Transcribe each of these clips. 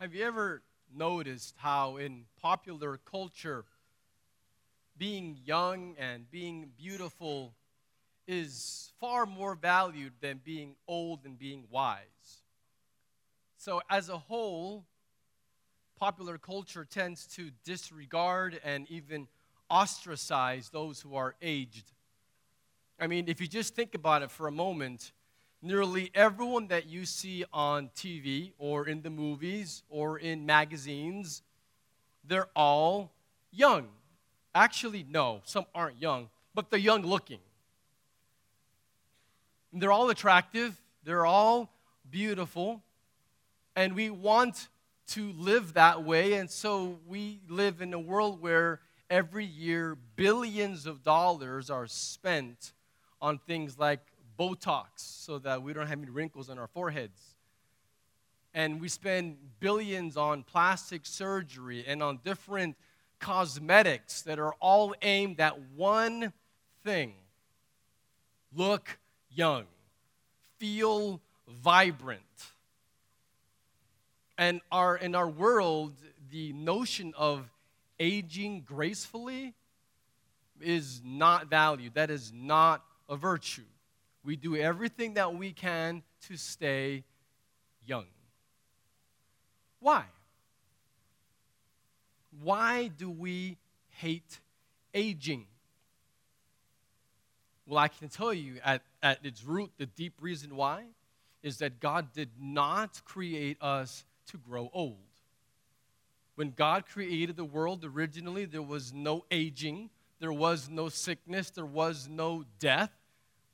Have you ever noticed how in popular culture, being young and being beautiful is far more valued than being old and being wise? So, as a whole, popular culture tends to disregard and even ostracize those who are aged. I mean, if you just think about it for a moment, nearly everyone that you see on TV or in the movies or in magazines, they're all young. Actually, no, some aren't young, but they're young looking. And They're all attractive, they're all beautiful, and we want to live that way, and so we live in a world where every year billions of dollars are spent on things like Botox so that we don't have any wrinkles on our foreheads. And we spend billions on plastic surgery and on different cosmetics that are all aimed at one thing look young, feel vibrant. And our, in our world, the notion of aging gracefully is not valued. That is not a virtue. We do everything that we can to stay young. Why? Why do we hate aging? Well, I can tell you at, at its root, the deep reason why is that God did not create us to grow old. When God created the world originally, there was no aging, there was no sickness, there was no death.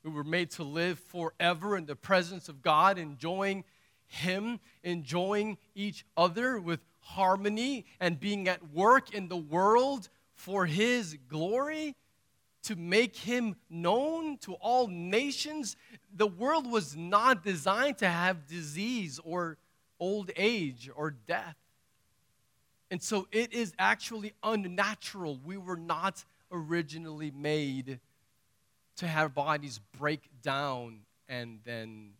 We were made to live forever in the presence of God, enjoying Him, enjoying each other with harmony, and being at work in the world for His glory to make Him known to all nations. The world was not designed to have disease or old age or death. And so it is actually unnatural. We were not originally made to have bodies break down and then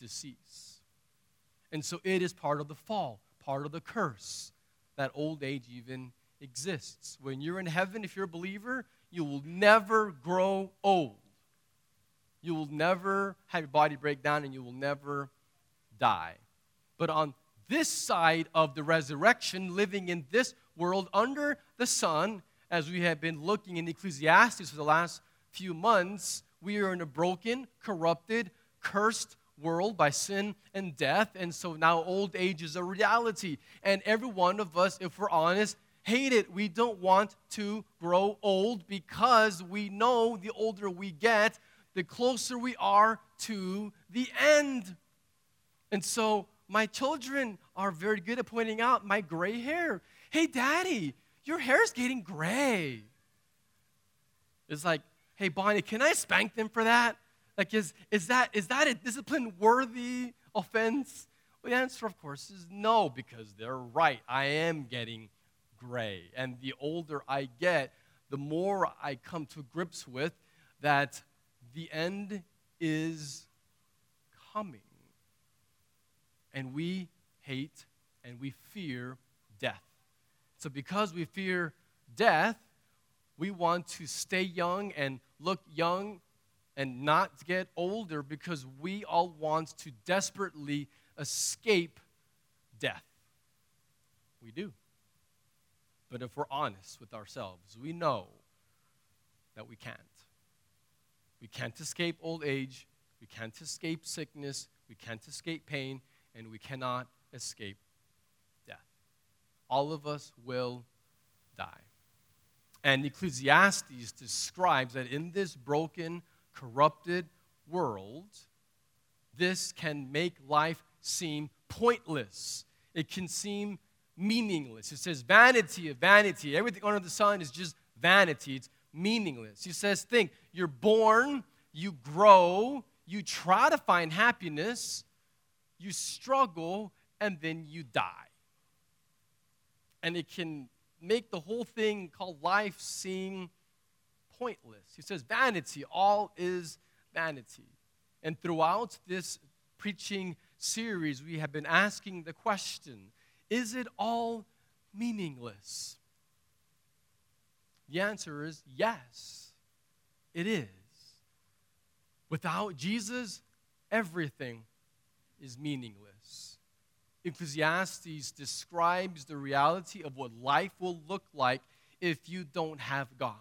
decease. And so it is part of the fall, part of the curse that old age even exists. When you're in heaven, if you're a believer, you will never grow old. You will never have your body break down and you will never die. But on this side of the resurrection, living in this world under the sun, as we have been looking in Ecclesiastes for the last few months, we are in a broken, corrupted, cursed world by sin and death. And so now old age is a reality. And every one of us, if we're honest, hate it. We don't want to grow old because we know the older we get, the closer we are to the end. And so my children are very good at pointing out my gray hair. Hey, daddy, your hair's getting gray. It's like, hey, Bonnie, can I spank them for that? Like, is, is, that, is that a discipline worthy offense? Well, the answer, of course, is no, because they're right. I am getting gray. And the older I get, the more I come to grips with that the end is coming. And we hate and we fear death. So, because we fear death, we want to stay young and look young and not get older because we all want to desperately escape death. We do. But if we're honest with ourselves, we know that we can't. We can't escape old age, we can't escape sickness, we can't escape pain, and we cannot escape death. All of us will die. And Ecclesiastes describes that in this broken, corrupted world, this can make life seem pointless. It can seem meaningless. It says, vanity of vanity. Everything under the sun is just vanity. It's meaningless. He says, think, you're born, you grow, you try to find happiness, you struggle, and then you die. And it can make the whole thing called life seem pointless. He says, vanity, all is vanity. And throughout this preaching series, we have been asking the question is it all meaningless? The answer is yes, it is. Without Jesus, everything is meaningless. Ecclesiastes describes the reality of what life will look like if you don't have God.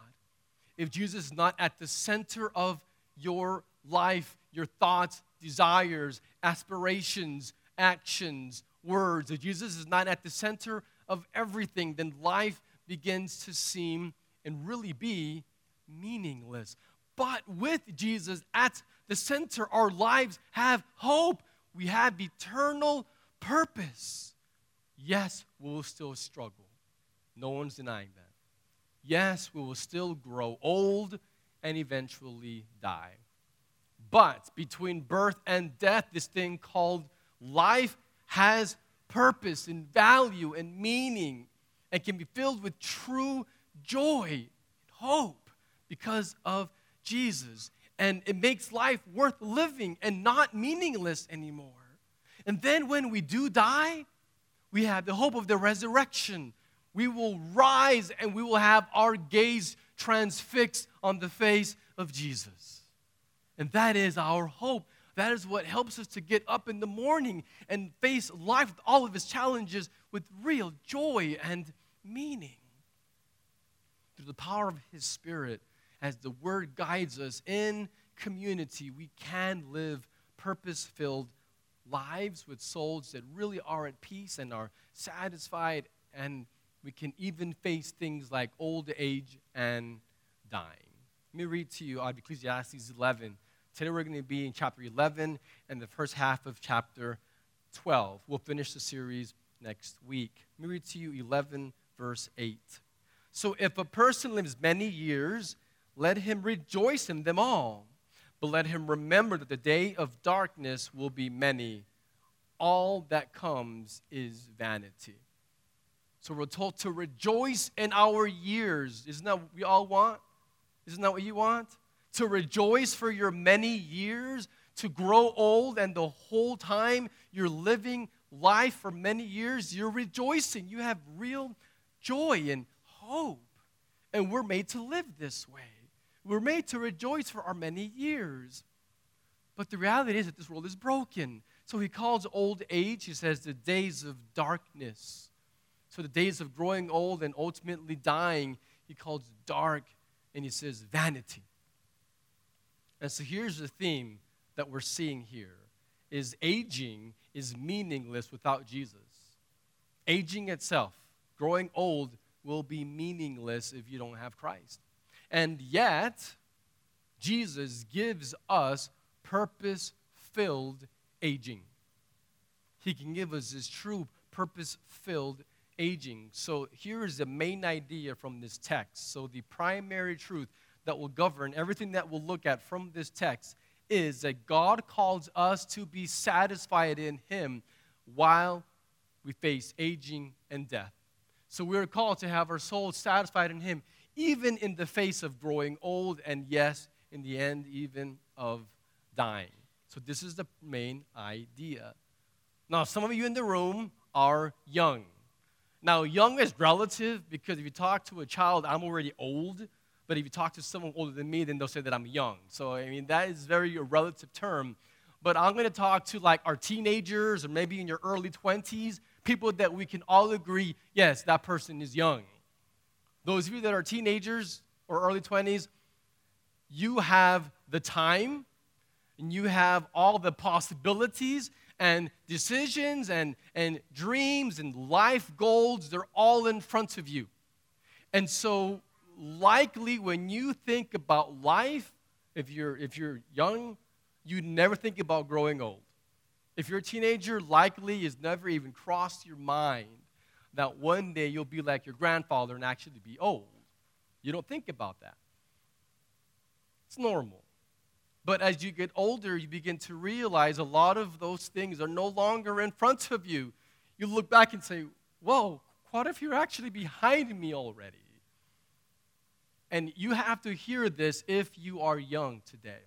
If Jesus is not at the center of your life, your thoughts, desires, aspirations, actions, words, if Jesus is not at the center of everything, then life begins to seem and really be meaningless. But with Jesus at the center, our lives have hope. We have eternal purpose. Yes, we will still struggle. No one's denying that. Yes, we will still grow old and eventually die. But between birth and death, this thing called life has purpose and value and meaning and can be filled with true joy and hope because of Jesus. And it makes life worth living and not meaningless anymore. And then when we do die, we have the hope of the resurrection. We will rise and we will have our gaze transfixed on the face of Jesus. And that is our hope. That is what helps us to get up in the morning and face life all of its challenges with real joy and meaning. Through the power of His Spirit, as the Word guides us in community, we can live purpose filled lives with souls that really are at peace and are satisfied, and we can even face things like old age and dying. Let me read to you out of Ecclesiastes 11. Today we're going to be in chapter 11 and the first half of chapter 12. We'll finish the series next week. Let me read to you 11, verse 8. So if a person lives many years, let him rejoice in them all. But let him remember that the day of darkness will be many. All that comes is vanity. So we're told to rejoice in our years. Isn't that what we all want? Isn't that what you want? To rejoice for your many years, to grow old, and the whole time you're living life for many years, you're rejoicing. You have real joy and hope. And we're made to live this way. We're made to rejoice for our many years. But the reality is that this world is broken. So he calls old age, he says, the days of darkness. So the days of growing old and ultimately dying, he calls dark, and he says vanity. And so here's the theme that we're seeing here is aging is meaningless without Jesus. Aging itself, growing old, will be meaningless if you don't have Christ. And yet, Jesus gives us purpose filled aging. He can give us this true purpose filled aging. So, here is the main idea from this text. So, the primary truth that will govern everything that we'll look at from this text is that God calls us to be satisfied in Him while we face aging and death. So, we're called to have our souls satisfied in Him even in the face of growing old, and yes, in the end, even of dying. So, this is the main idea. Now, some of you in the room are young. Now, young is relative because if you talk to a child, I'm already old. But if you talk to someone older than me, then they'll say that I'm young. So, I mean, that is very a relative term. But I'm going to talk to like our teenagers or maybe in your early 20s, people that we can all agree, yes, that person is young. Those of you that are teenagers or early 20s, you have the time and you have all the possibilities and decisions and, and dreams and life goals. They're all in front of you. And so, likely, when you think about life, if you're, if you're young, you never think about growing old. If you're a teenager, likely it's never even crossed your mind that one day you'll be like your grandfather and actually be old. You don't think about that. It's normal. But as you get older, you begin to realize a lot of those things are no longer in front of you. You look back and say, Whoa, what if you're actually behind me already? And you have to hear this if you are young today.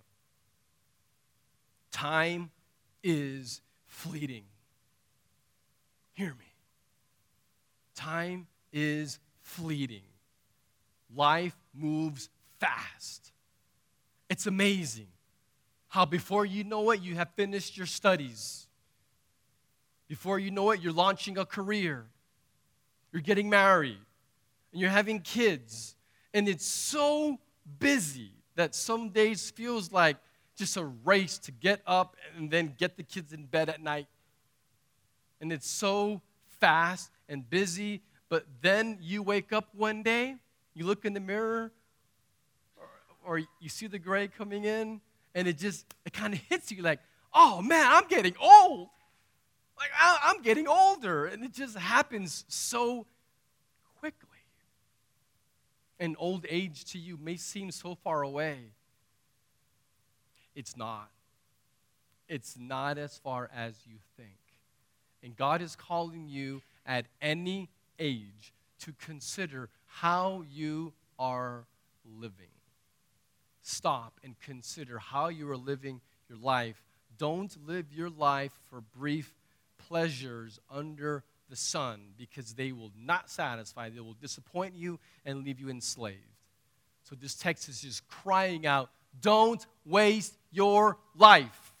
Time is fleeting. Hear me. Time is fleeting. Life moves fast. It's amazing how before you know it, you have finished your studies. Before you know it, you're launching a career. You're getting married. And you're having kids. And it's so busy that some days feels like just a race to get up and then get the kids in bed at night. And it's so fast and busy, but then you wake up one day, you look in the mirror, or, or you see the gray coming in, and it just it kind of hits you like, oh man, I'm getting old. Like I, am getting older, and it just happens so quickly. And old age to you may seem so far away. It's not. It's not as far as you think. And God is calling you at any age to consider how you are living. Stop and consider how you are living your life. Don't live your life for brief pleasures under the sun because they will not satisfy, they will disappoint you and leave you enslaved. So this text is just crying out don't waste your life.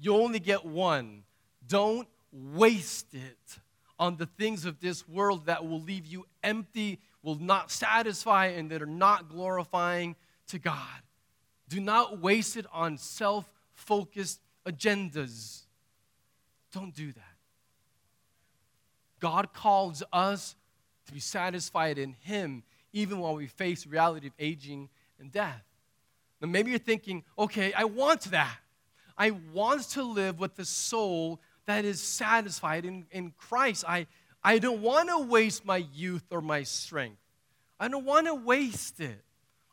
You only get one. Don't waste it on the things of this world that will leave you empty, will not satisfy, and that are not glorifying to God. Do not waste it on self focused agendas. Don't do that. God calls us to be satisfied in Him even while we face the reality of aging and death. Now, maybe you're thinking, okay, I want that. I want to live with the soul that is satisfied in, in Christ. I, I don't want to waste my youth or my strength. I don't want to waste it.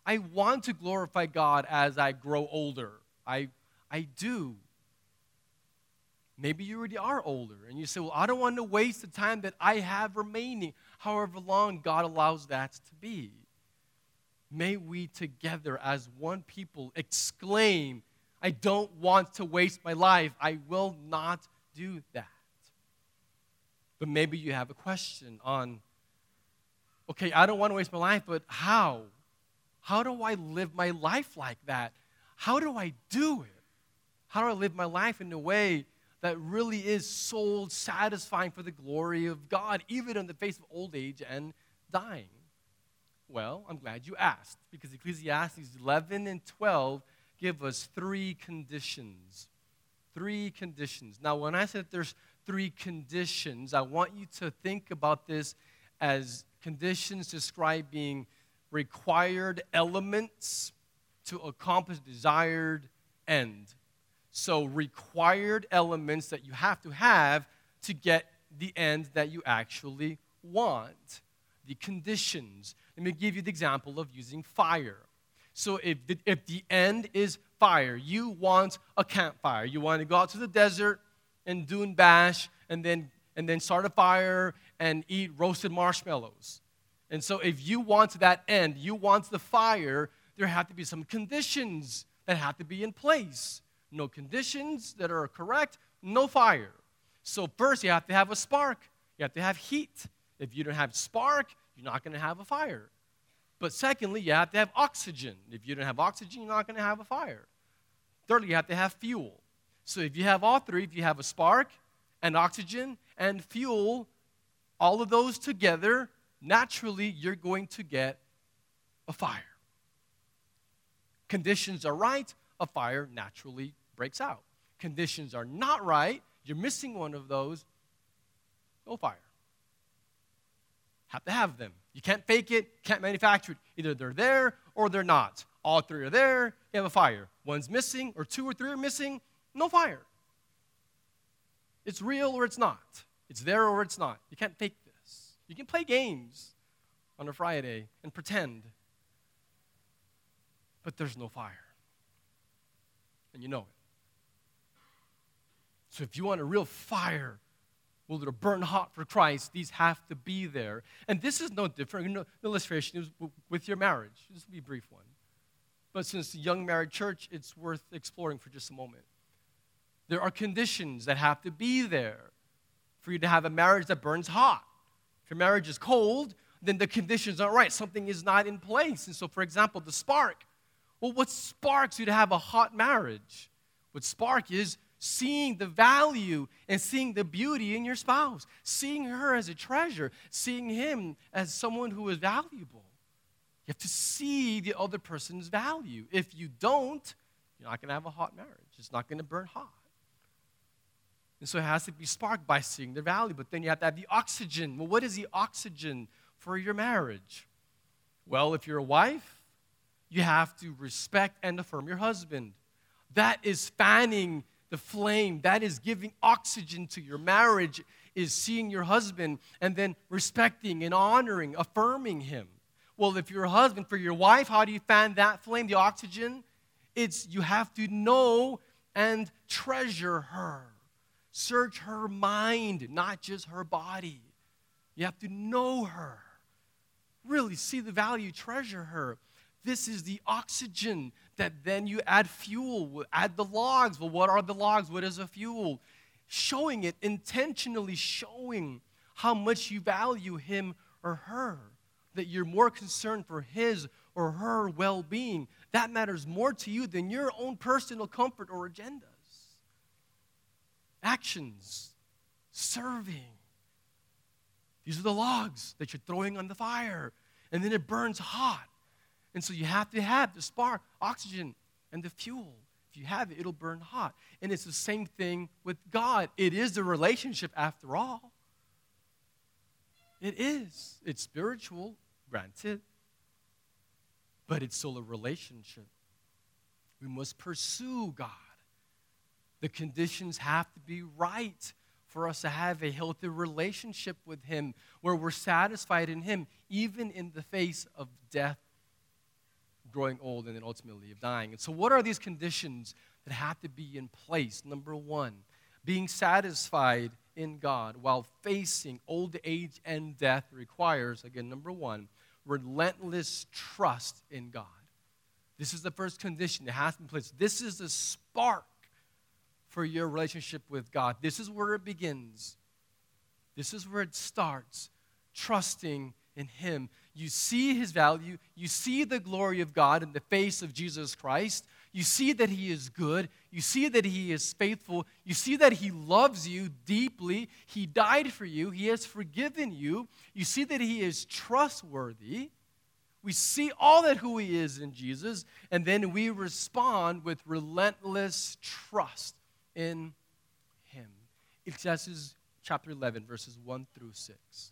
I want to glorify God as I grow older. I, I do. Maybe you already are older and you say, Well, I don't want to waste the time that I have remaining, however long God allows that to be. May we together as one people exclaim, I don't want to waste my life. I will not do that. But maybe you have a question on, okay, I don't want to waste my life, but how? How do I live my life like that? How do I do it? How do I live my life in a way that really is soul satisfying for the glory of God, even in the face of old age and dying? Well, I'm glad you asked because Ecclesiastes 11 and 12 give us three conditions three conditions. Now, when I said there's three conditions, I want you to think about this as conditions describing required elements to accomplish desired end. So, required elements that you have to have to get the end that you actually want. The conditions. Let me give you the example of using fire. So, if the, if the end is fire. You want a campfire. You want to go out to the desert and dune bash and then, and then start a fire and eat roasted marshmallows. And so, if you want that end, you want the fire, there have to be some conditions that have to be in place. No conditions that are correct, no fire. So, first, you have to have a spark, you have to have heat. If you don't have spark, you're not going to have a fire. But secondly, you have to have oxygen. If you don't have oxygen, you're not going to have a fire. Thirdly, you have to have fuel. So if you have all three, if you have a spark and oxygen and fuel, all of those together, naturally you're going to get a fire. Conditions are right, a fire naturally breaks out. Conditions are not right, you're missing one of those, no fire. Have to have them. You can't fake it, can't manufacture it. Either they're there or they're not. All three are there, you have a fire. One's missing, or two or three are missing, no fire. It's real or it's not. It's there or it's not. You can't fake this. You can play games on a Friday and pretend, but there's no fire. And you know it. So if you want a real fire, will to burn hot for Christ, these have to be there. And this is no different. No illustration with your marriage. This will be a brief one. But since the young married church, it's worth exploring for just a moment. There are conditions that have to be there for you to have a marriage that burns hot. If your marriage is cold, then the conditions aren't right. Something is not in place. And so, for example, the spark. Well, what sparks you to have a hot marriage? What spark is seeing the value and seeing the beauty in your spouse, seeing her as a treasure, seeing him as someone who is valuable. You have to see the other person's value. If you don't, you're not going to have a hot marriage. It's not going to burn hot. And so it has to be sparked by seeing the value. But then you have to have the oxygen. Well, what is the oxygen for your marriage? Well, if you're a wife, you have to respect and affirm your husband. That is fanning the flame. That is giving oxygen to your marriage, is seeing your husband and then respecting and honoring, affirming him. Well, if you're a husband, for your wife, how do you fan that flame, the oxygen? It's you have to know and treasure her. Search her mind, not just her body. You have to know her. Really see the value, treasure her. This is the oxygen that then you add fuel, add the logs. Well, what are the logs? What is a fuel? Showing it, intentionally showing how much you value him or her, that you're more concerned for his or her well being. That matters more to you than your own personal comfort or agendas actions, serving. These are the logs that you're throwing on the fire, and then it burns hot. And so you have to have the spark, oxygen, and the fuel. If you have it, it'll burn hot. And it's the same thing with God. It is a relationship after all. It is. It's spiritual, granted, but it's still a relationship. We must pursue God. The conditions have to be right for us to have a healthy relationship with Him where we're satisfied in Him, even in the face of death, growing old, and then ultimately of dying. And so, what are these conditions that have to be in place? Number one, being satisfied in God while facing old age and death requires, again, number one, relentless trust in God. This is the first condition that has to be in place. This is the spark for your relationship with God. This is where it begins. This is where it starts. Trusting in Him. You see His value. You see the glory of God in the face of Jesus Christ. You see that He is good. You see that He is faithful. You see that He loves you deeply. He died for you. He has forgiven you. You see that He is trustworthy. We see all that who He is in Jesus, and then we respond with relentless trust in him. Ecclesiastes chapter 11, verses 1 through 6.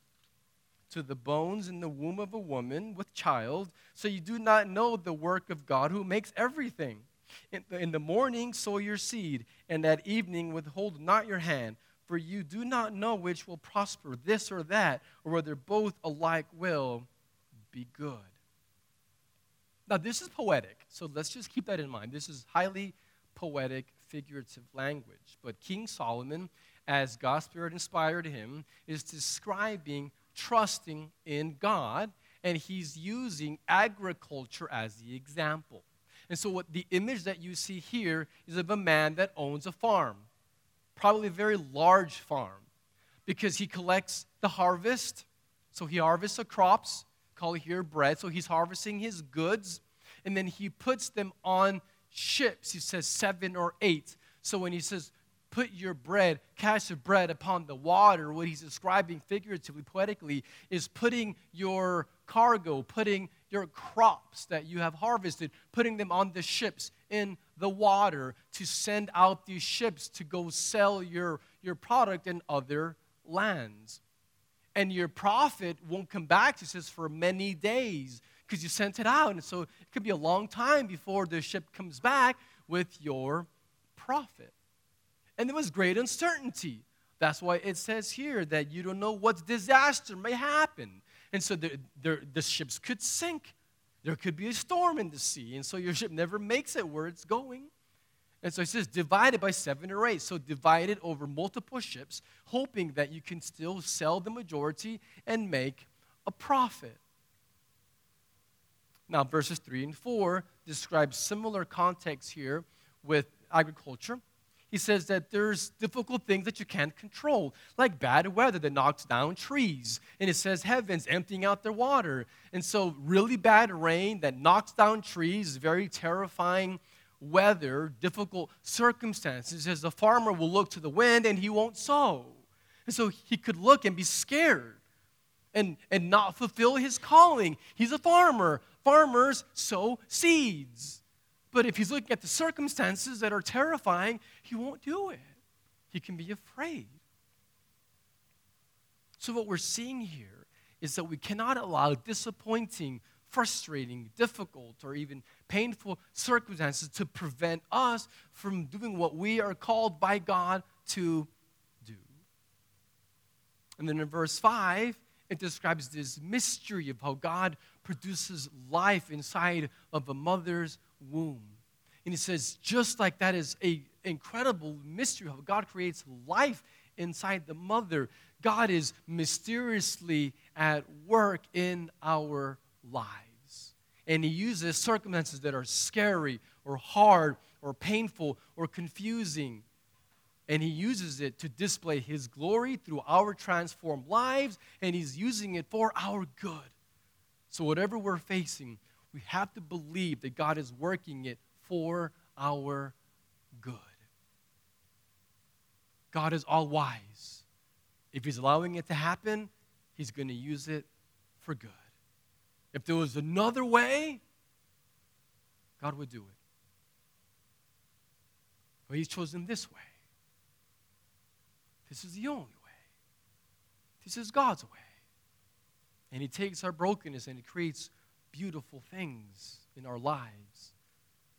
to the bones in the womb of a woman with child, so you do not know the work of God who makes everything. In the, in the morning, sow your seed, and at evening, withhold not your hand, for you do not know which will prosper, this or that, or whether both alike will be good. Now, this is poetic, so let's just keep that in mind. This is highly poetic, figurative language. But King Solomon, as God's Spirit inspired him, is describing trusting in God, and he's using agriculture as the example. And so, what the image that you see here is of a man that owns a farm, probably a very large farm, because he collects the harvest. So, he harvests the crops, call it here bread. So he's harvesting his goods, and then he puts them on ships. He says seven or eight. So when he says, put your bread, cast your bread upon the water, what he's describing figuratively, poetically, is putting your cargo, putting your crops that you have harvested, putting them on the ships in the water to send out these ships to go sell your, your product in other lands and your profit won't come back, he says, for many days because you sent it out. And so it could be a long time before the ship comes back with your profit. And there was great uncertainty. That's why it says here that you don't know what disaster may happen. And so the, the, the ships could sink. There could be a storm in the sea. And so your ship never makes it where it's going. And so it says divided by seven or eight. So divided over multiple ships, hoping that you can still sell the majority and make a profit. Now, verses 3 and 4 describe similar context here with agriculture. He says that there's difficult things that you can't control, like bad weather that knocks down trees. And it says heavens emptying out their water. And so, really bad rain that knocks down trees, very terrifying weather, difficult circumstances. As the farmer will look to the wind and he won't sow. And so, he could look and be scared and, and not fulfill his calling. He's a farmer. Farmers sow seeds. But if he's looking at the circumstances that are terrifying, he won't do it. He can be afraid. So, what we're seeing here is that we cannot allow disappointing, frustrating, difficult, or even painful circumstances to prevent us from doing what we are called by God to do. And then in verse 5, it describes this mystery of how God produces life inside of a mother's womb. And he says, just like that is a incredible mystery how God creates life inside the mother, God is mysteriously at work in our lives. And he uses circumstances that are scary or hard or painful or confusing and he uses it to display his glory through our transformed lives, and he's using it for our good. So, whatever we're facing, we have to believe that God is working it for our good. God is all wise. If he's allowing it to happen, he's going to use it for good. If there was another way, God would do it. But he's chosen this way. This is the only way. This is God's way. And He takes our brokenness and He creates beautiful things in our lives.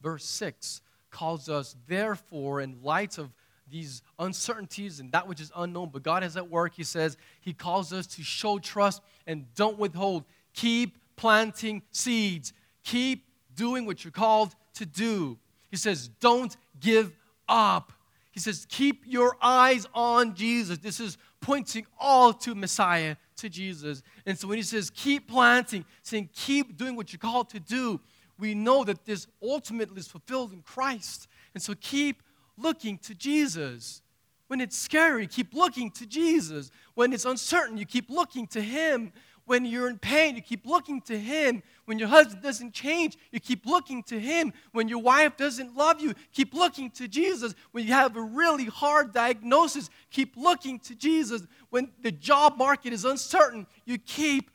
Verse 6 calls us, therefore, in light of these uncertainties and that which is unknown, but God is at work. He says, He calls us to show trust and don't withhold. Keep planting seeds. Keep doing what you're called to do. He says, Don't give up. He says, Keep your eyes on Jesus. This is pointing all to Messiah, to Jesus. And so when he says, Keep planting, saying, Keep doing what you're called to do, we know that this ultimately is fulfilled in Christ. And so keep looking to Jesus. When it's scary, keep looking to Jesus. When it's uncertain, you keep looking to Him. When you're in pain, you keep looking to Him. When your husband doesn't change, you keep looking to Him. When your wife doesn't love you, keep looking to Jesus. When you have a really hard diagnosis, keep looking to Jesus. When the job market is uncertain, you keep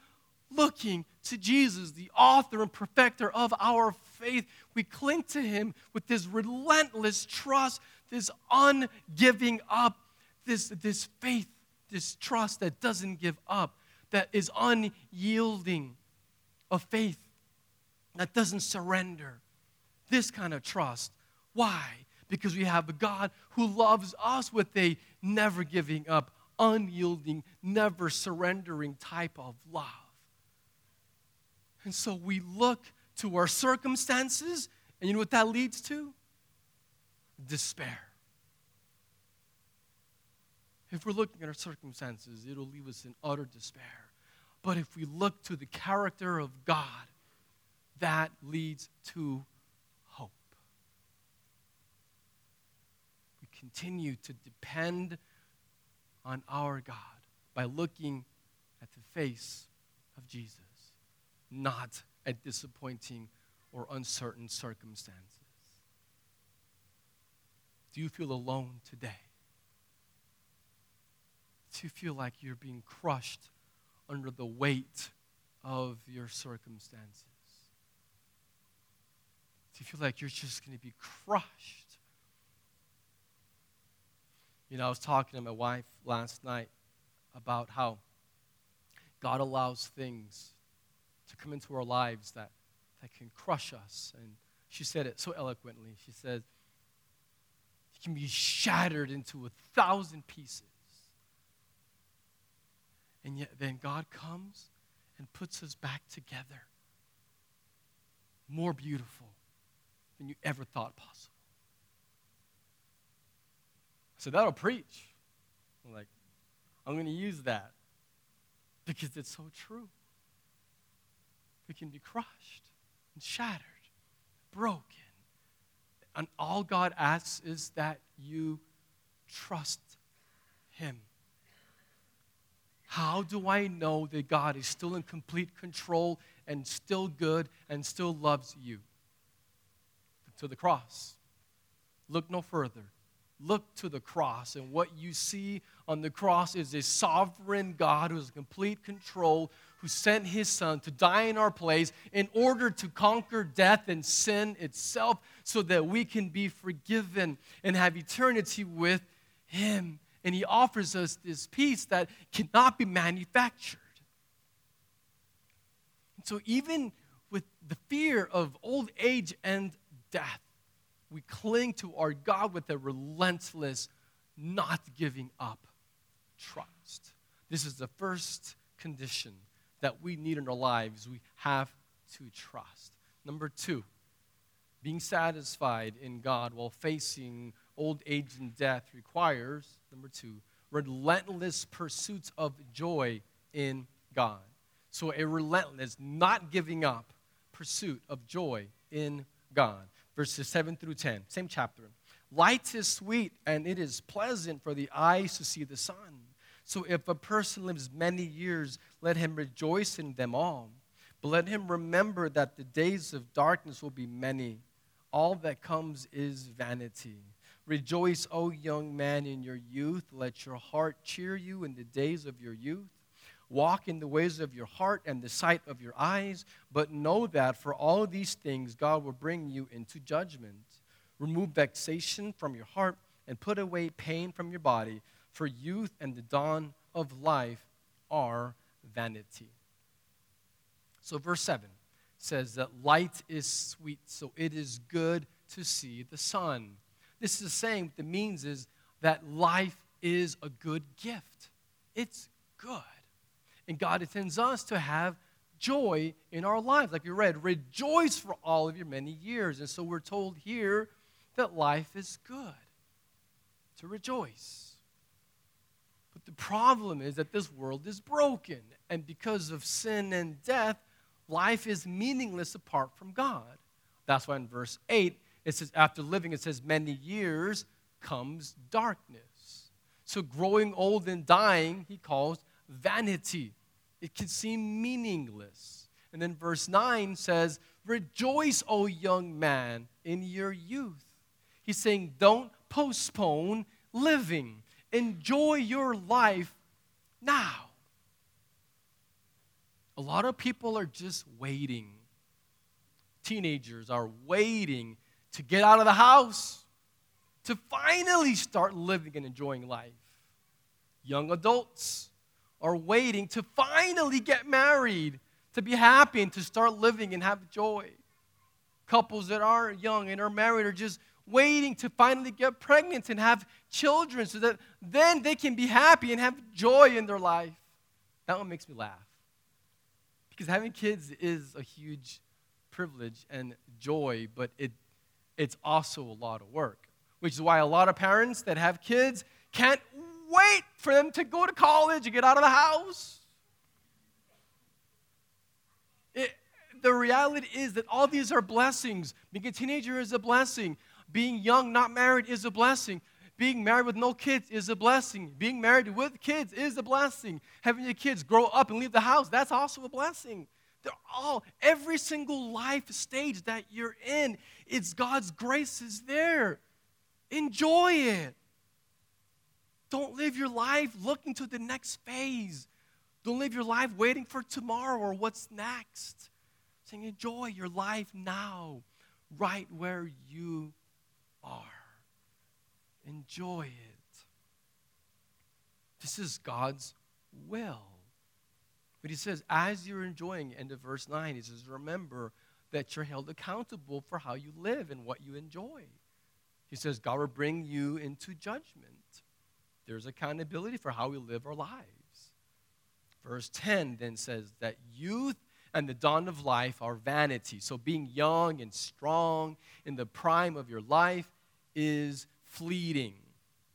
looking to Jesus, the author and perfecter of our faith. We cling to Him with this relentless trust, this ungiving up, this, this faith, this trust that doesn't give up that is unyielding, a faith that doesn't surrender. This kind of trust. Why? Because we have a God who loves us with a never giving up, unyielding, never surrendering type of love. And so we look to our circumstances, and you know what that leads to? Despair. If we're looking at our circumstances, it'll leave us in utter despair. But if we look to the character of God, that leads to hope. We continue to depend on our God by looking at the face of Jesus, not at disappointing or uncertain circumstances. Do you feel alone today? You feel like you're being crushed under the weight of your circumstances? Do you feel like you're just going to be crushed? You know, I was talking to my wife last night about how God allows things to come into our lives that, that can crush us. And she said it so eloquently. She said, You can be shattered into a thousand pieces And yet then God comes and puts us back together. More beautiful than you ever thought possible. So that'll preach. I'm like, I'm going to use that because it's so true. We can be crushed and shattered, broken. And all God asks is that you trust Him. How do I know that God is still in complete control and still good and still loves you? To the cross. Look no further. Look to the cross, and what you see on the cross is a sovereign God who has complete control, who sent his son to die in our place in order to conquer death and sin itself so that we can be forgiven and have eternity with him. And he offers us this peace that cannot be manufactured. And so, even with the fear of old age and death, we cling to our God with a relentless, not giving up trust. This is the first condition that we need in our lives. We have to trust. Number two, being satisfied in God while facing old age and death requires, number two, relentless pursuits of joy in God. So, a relentless, not giving up pursuit of joy in God. Verses 7 through 10, same chapter. Light is sweet and it is pleasant for the eyes to see the sun. So if a person lives many years, let him rejoice in them all. But let him remember that the days of darkness will be many. All that comes is vanity. Rejoice, O young man, in your youth. Let your heart cheer you in the days of your youth. Walk in the ways of your heart and the sight of your eyes, but know that for all these things God will bring you into judgment. Remove vexation from your heart and put away pain from your body for youth and the dawn of life are vanity. So, verse 7 says that light is sweet, so it is good to see the sun. This is saying what it means is that life is a good gift. It's good. And God intends us to have joy in our lives. Like you read, rejoice for all of your many years. And so we're told here that life is good, to rejoice. But the problem is that this world is broken. And because of sin and death, life is meaningless apart from God. That's why in verse 8, it says, after living, it says, many years comes darkness. So growing old and dying, he calls vanity. It can seem meaningless. And then verse 9 says, Rejoice, O young man, in your youth. He's saying, Don't postpone living. Enjoy your life now. A lot of people are just waiting. Teenagers are waiting to get out of the house, to finally start living and enjoying life. Young adults are waiting to finally get married, to be happy and to start living and have joy. Couples that are young and are married are just waiting to finally get pregnant and have children so that then they can be happy and have joy in their life. That one makes me laugh. Because having kids is a huge privilege and joy, but it, it's also a lot of work, which is why a lot of parents that have kids can't wait for them to go to college and get out of the house. It, the reality is that all these are blessings. Being a teenager is a blessing. Being young, not married, is a blessing. Being married with no kids is a blessing. Being married with kids is a blessing. Having your kids grow up and leave the house, that's also a blessing. They're all, every single life stage that you're in, it's God's grace is there. Enjoy it. Don't live your life looking to the next phase. Don't live your life waiting for tomorrow or what's next. Saying, enjoy your life now, right where you are. Enjoy it. This is God's will. But he says, as you're enjoying, end of verse 9, he says, remember that you're held accountable for how you live and what you enjoy. He says, God will bring you into judgment. There's accountability for how we live our lives. Verse 10 then says that youth and the dawn of life are vanity. So being young and strong in the prime of your life is fleeting.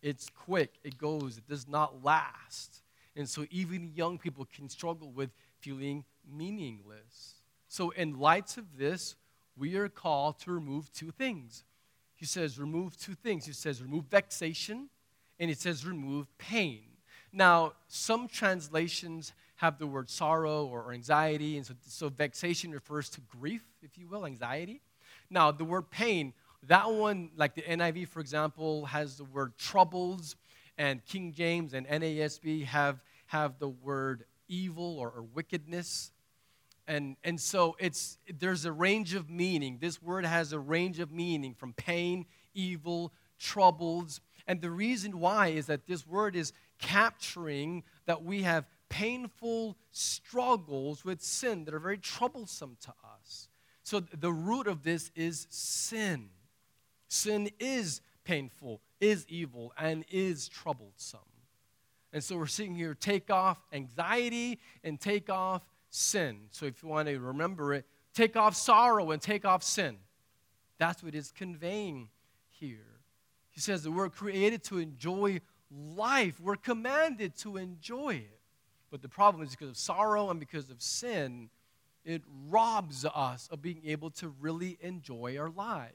It's quick, it goes, it does not last. And so even young people can struggle with feeling meaningless. So, in light of this, we are called to remove two things. He says, remove two things. He says, remove vexation, and he says, remove pain. Now, some translations have the word sorrow or anxiety, and so, so vexation refers to grief, if you will, anxiety. Now, the word pain, that one, like the NIV, for example, has the word troubles, and King James and NASB have, have the word evil or, or wickedness. And, and so it's, there's a range of meaning. This word has a range of meaning from pain, evil, troubles. And the reason why is that this word is capturing that we have painful struggles with sin that are very troublesome to us. So the root of this is sin. Sin is painful, is evil, and is troublesome. And so we're seeing here take off anxiety and take off sin. So if you want to remember it, take off sorrow and take off sin. That's what it's conveying here. He says that we're created to enjoy life, we're commanded to enjoy it. But the problem is because of sorrow and because of sin, it robs us of being able to really enjoy our lives.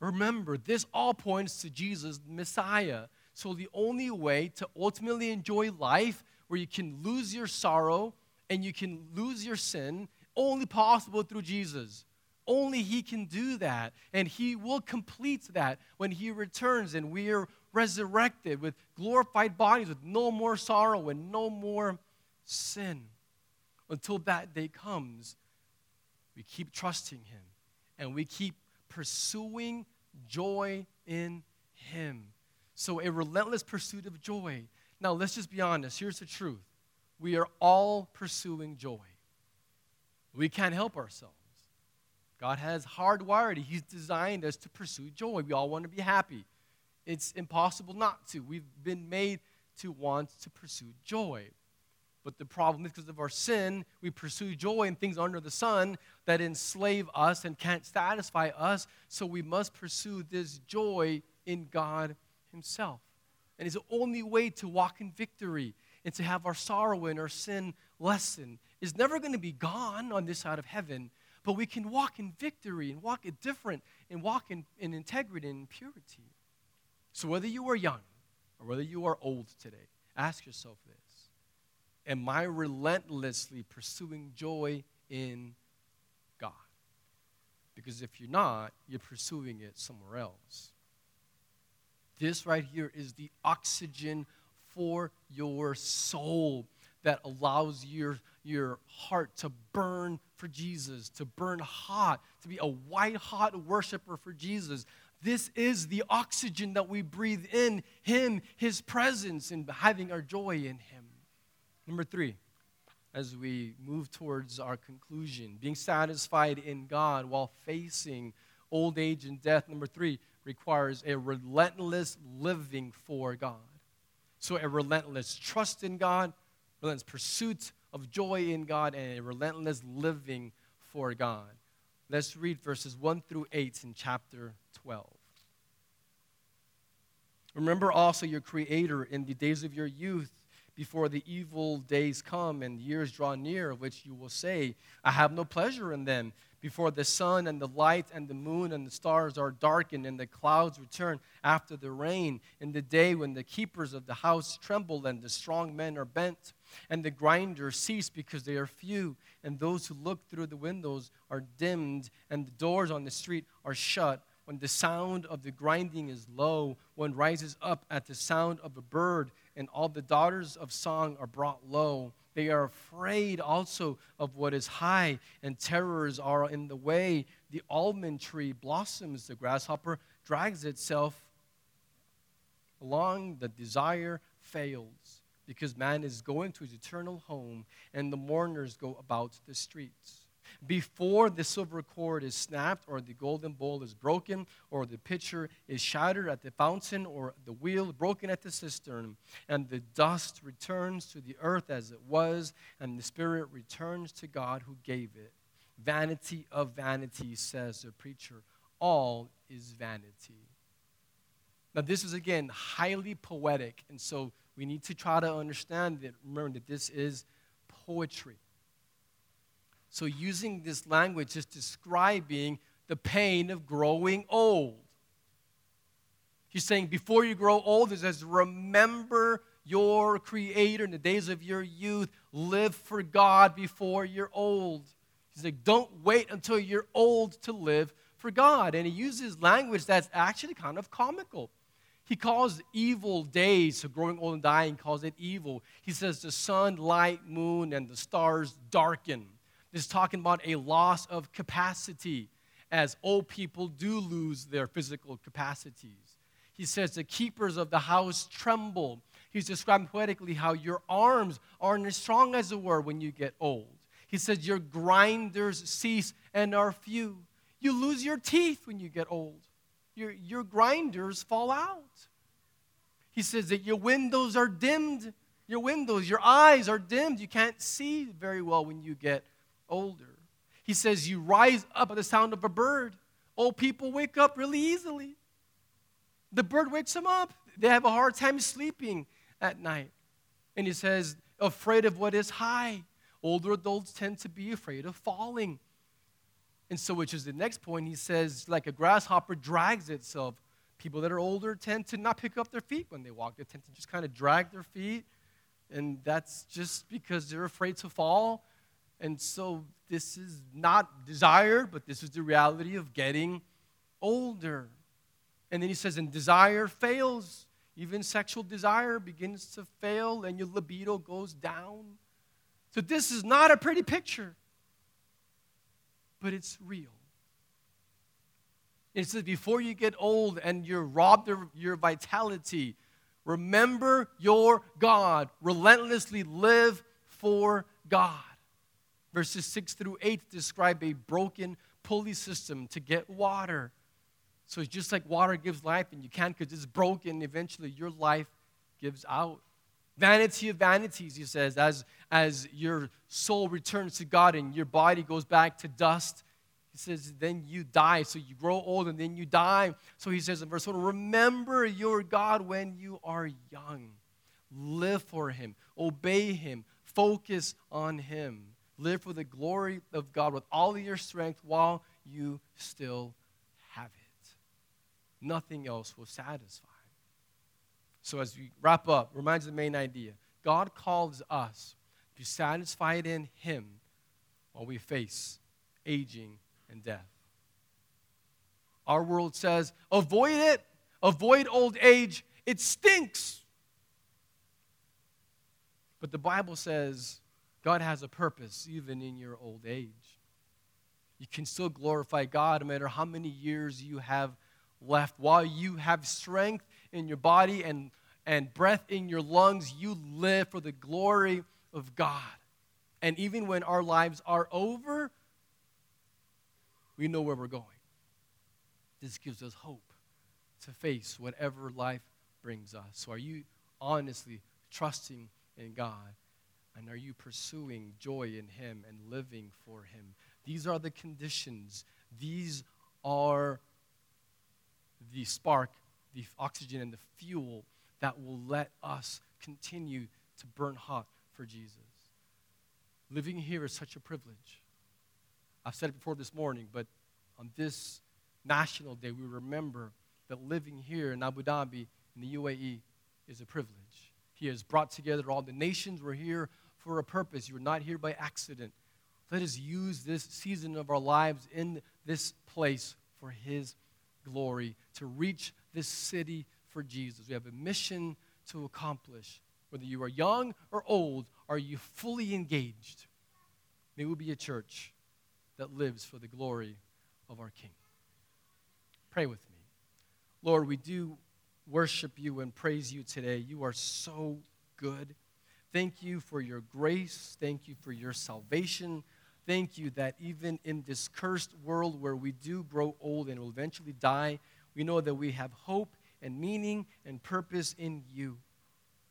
Remember, this all points to Jesus, Messiah. So, the only way to ultimately enjoy life where you can lose your sorrow and you can lose your sin, only possible through Jesus. Only He can do that. And He will complete that when He returns and we are resurrected with glorified bodies, with no more sorrow and no more sin. Until that day comes, we keep trusting Him and we keep pursuing joy in Him. So, a relentless pursuit of joy. Now, let's just be honest. Here's the truth we are all pursuing joy. We can't help ourselves. God has hardwired, He's designed us to pursue joy. We all want to be happy. It's impossible not to. We've been made to want to pursue joy. But the problem is because of our sin, we pursue joy in things under the sun that enslave us and can't satisfy us. So we must pursue this joy in God Himself. And it's the only way to walk in victory and to have our sorrow and our sin lessen. Is never going to be gone on this side of heaven, but we can walk in victory and walk it different and walk in, in integrity and purity. So whether you are young or whether you are old today, ask yourself this Am I relentlessly pursuing joy in God? Because if you're not, you're pursuing it somewhere else. This right here is the oxygen for your soul that allows your, your heart to burn for Jesus, to burn hot, to be a white hot worshiper for Jesus. This is the oxygen that we breathe in Him, His presence, and having our joy in Him. Number three, as we move towards our conclusion, being satisfied in God while facing old age and death. Number three requires a relentless living for God. So, a relentless trust in God, relentless pursuit of joy in God, and a relentless living for God. Let's read verses 1 through 8 in chapter 12. Remember also your Creator in the days of your youth, before the evil days come and years draw near, which you will say, I have no pleasure in them before the sun and the light and the moon and the stars are darkened and the clouds return after the rain, in the day when the keepers of the house tremble and the strong men are bent, and the grinders cease because they are few, and those who look through the windows are dimmed, and the doors on the street are shut. When the sound of the grinding is low, one rises up at the sound of a bird, and all the daughters of song are brought low. They are afraid also of what is high, and terrors are in the way. The almond tree blossoms, the grasshopper drags itself along, the desire fails, because man is going to his eternal home, and the mourners go about the streets. Before the silver cord is snapped, or the golden bowl is broken, or the pitcher is shattered at the fountain, or the wheel broken at the cistern, and the dust returns to the earth as it was, and the spirit returns to God who gave it. Vanity of vanity, says the preacher. All is vanity. Now, this is again highly poetic, and so we need to try to understand that. Remember that this is poetry. So, using this language is describing the pain of growing old. He's saying, before you grow old, he says, remember your Creator in the days of your youth. Live for God before you're old. He's like, don't wait until you're old to live for God. And he uses language that's actually kind of comical. He calls evil days, so growing old and dying, calls it evil. He says the sun, light, moon, and the stars darken. Is talking about a loss of capacity as old people do lose their physical capacities. He says the keepers of the house tremble. He's describing poetically how your arms aren't as strong as they were when you get old. He says your grinders cease and are few. You lose your teeth when you get old your, your grinders fall out. He says that your windows are dimmed. Your windows, your eyes are dimmed. You can't see very well when you get older. He says you rise up at the sound of a bird. Old people wake up really easily. The bird wakes them up. They have a hard time sleeping at night. And he says, afraid of what is high. Older adults tend to be afraid of falling. And so, which is the next point, he says, like a grasshopper drags itself. People that are older tend to not pick up their feet when they walk, they tend to just kind of drag their feet. And that's just because they're afraid to fall. And so, this is not desired, but this is the reality of getting older. And then he says, and desire fails. Even sexual desire begins to fail, and your libido goes down. So, this is not a pretty picture but it's real. It says, before you get old and you're robbed of your vitality, remember your God. Relentlessly live for God. Verses 6 through 8 describe a broken pulley system to get water. So it's just like water gives life, and you can't because it's broken. Eventually, your life gives out. Vanity of vanities, he says, as, as your soul returns to God and your body goes back to dust. He says, then you die. So you grow old and then you die. So he says in verse 1 Remember your God when you are young. Live for him, obey him, focus on him. Live for the glory of God with all of your strength while you still have it. Nothing else will satisfy. So, as we wrap up, reminds the main idea God calls us to satisfy it in Him while we face aging and death. Our world says, avoid it, avoid old age, it stinks. But the Bible says God has a purpose even in your old age. You can still glorify God no matter how many years you have left. While you have strength in your body and, and breath in your lungs, you live for the glory of God. And even when our lives are over, we know where we're going. This gives us hope to face whatever life brings us. So, are you honestly trusting in God? And are you pursuing joy in Him and living for Him? These are the conditions. These are the spark, the oxygen, and the fuel that will let us continue to burn hot for Jesus. Living here is such a privilege. I've said it before this morning, but on this national day, we remember that living here in Abu Dhabi, in the UAE, is a privilege. He has brought together all the nations. We're here for a purpose. You're not here by accident. Let us use this season of our lives in this place for His glory, to reach this city for Jesus. We have a mission to accomplish. Whether you are young or old, are you fully engaged? May we be a church that lives for the glory of our King. Pray with me. Lord, we do worship you and praise you today. You are so good. Thank you for your grace. Thank you for your salvation. thank you that even in this cursed world where we do grow old and will eventually die, we know that we have hope and meaning and purpose in you.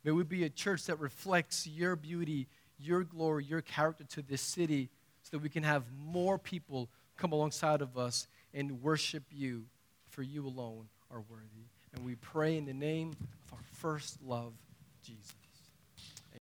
May we be a church that reflects your beauty, your glory, your character to this city so that we can have more people come alongside of us and worship you, for you alone are worthy. And we pray in the name of our first love, Jesus.